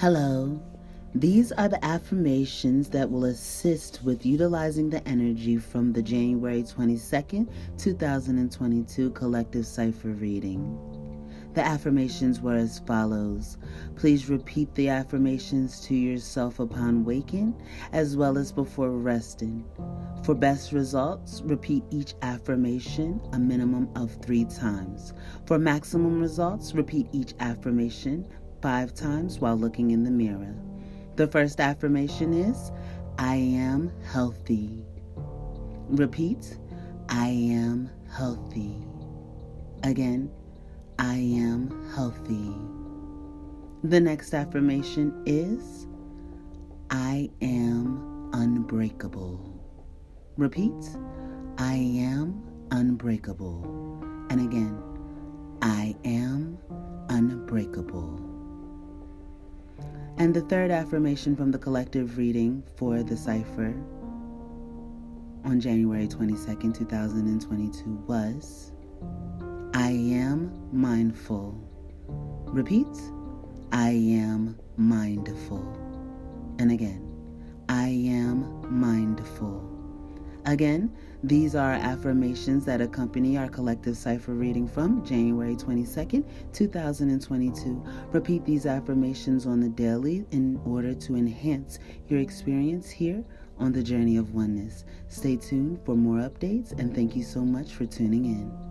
Hello. These are the affirmations that will assist with utilizing the energy from the January 22nd, 2022 collective cipher reading. The affirmations were as follows. Please repeat the affirmations to yourself upon waking as well as before resting. For best results, repeat each affirmation a minimum of three times. For maximum results, repeat each affirmation five times while looking in the mirror. The first affirmation is I am healthy. Repeat I am healthy. Again, I am healthy. The next affirmation is I am unbreakable. Repeat I am unbreakable. And again, I am unbreakable. And the third affirmation from the collective reading for the cipher on January 22nd, 2022 was I am mindful. Repeat I am mindful. And again, I am mindful. Again, these are affirmations that accompany our collective cipher reading from January 22nd, 2022. Repeat these affirmations on the daily in order to enhance your experience here on the journey of oneness. Stay tuned for more updates and thank you so much for tuning in.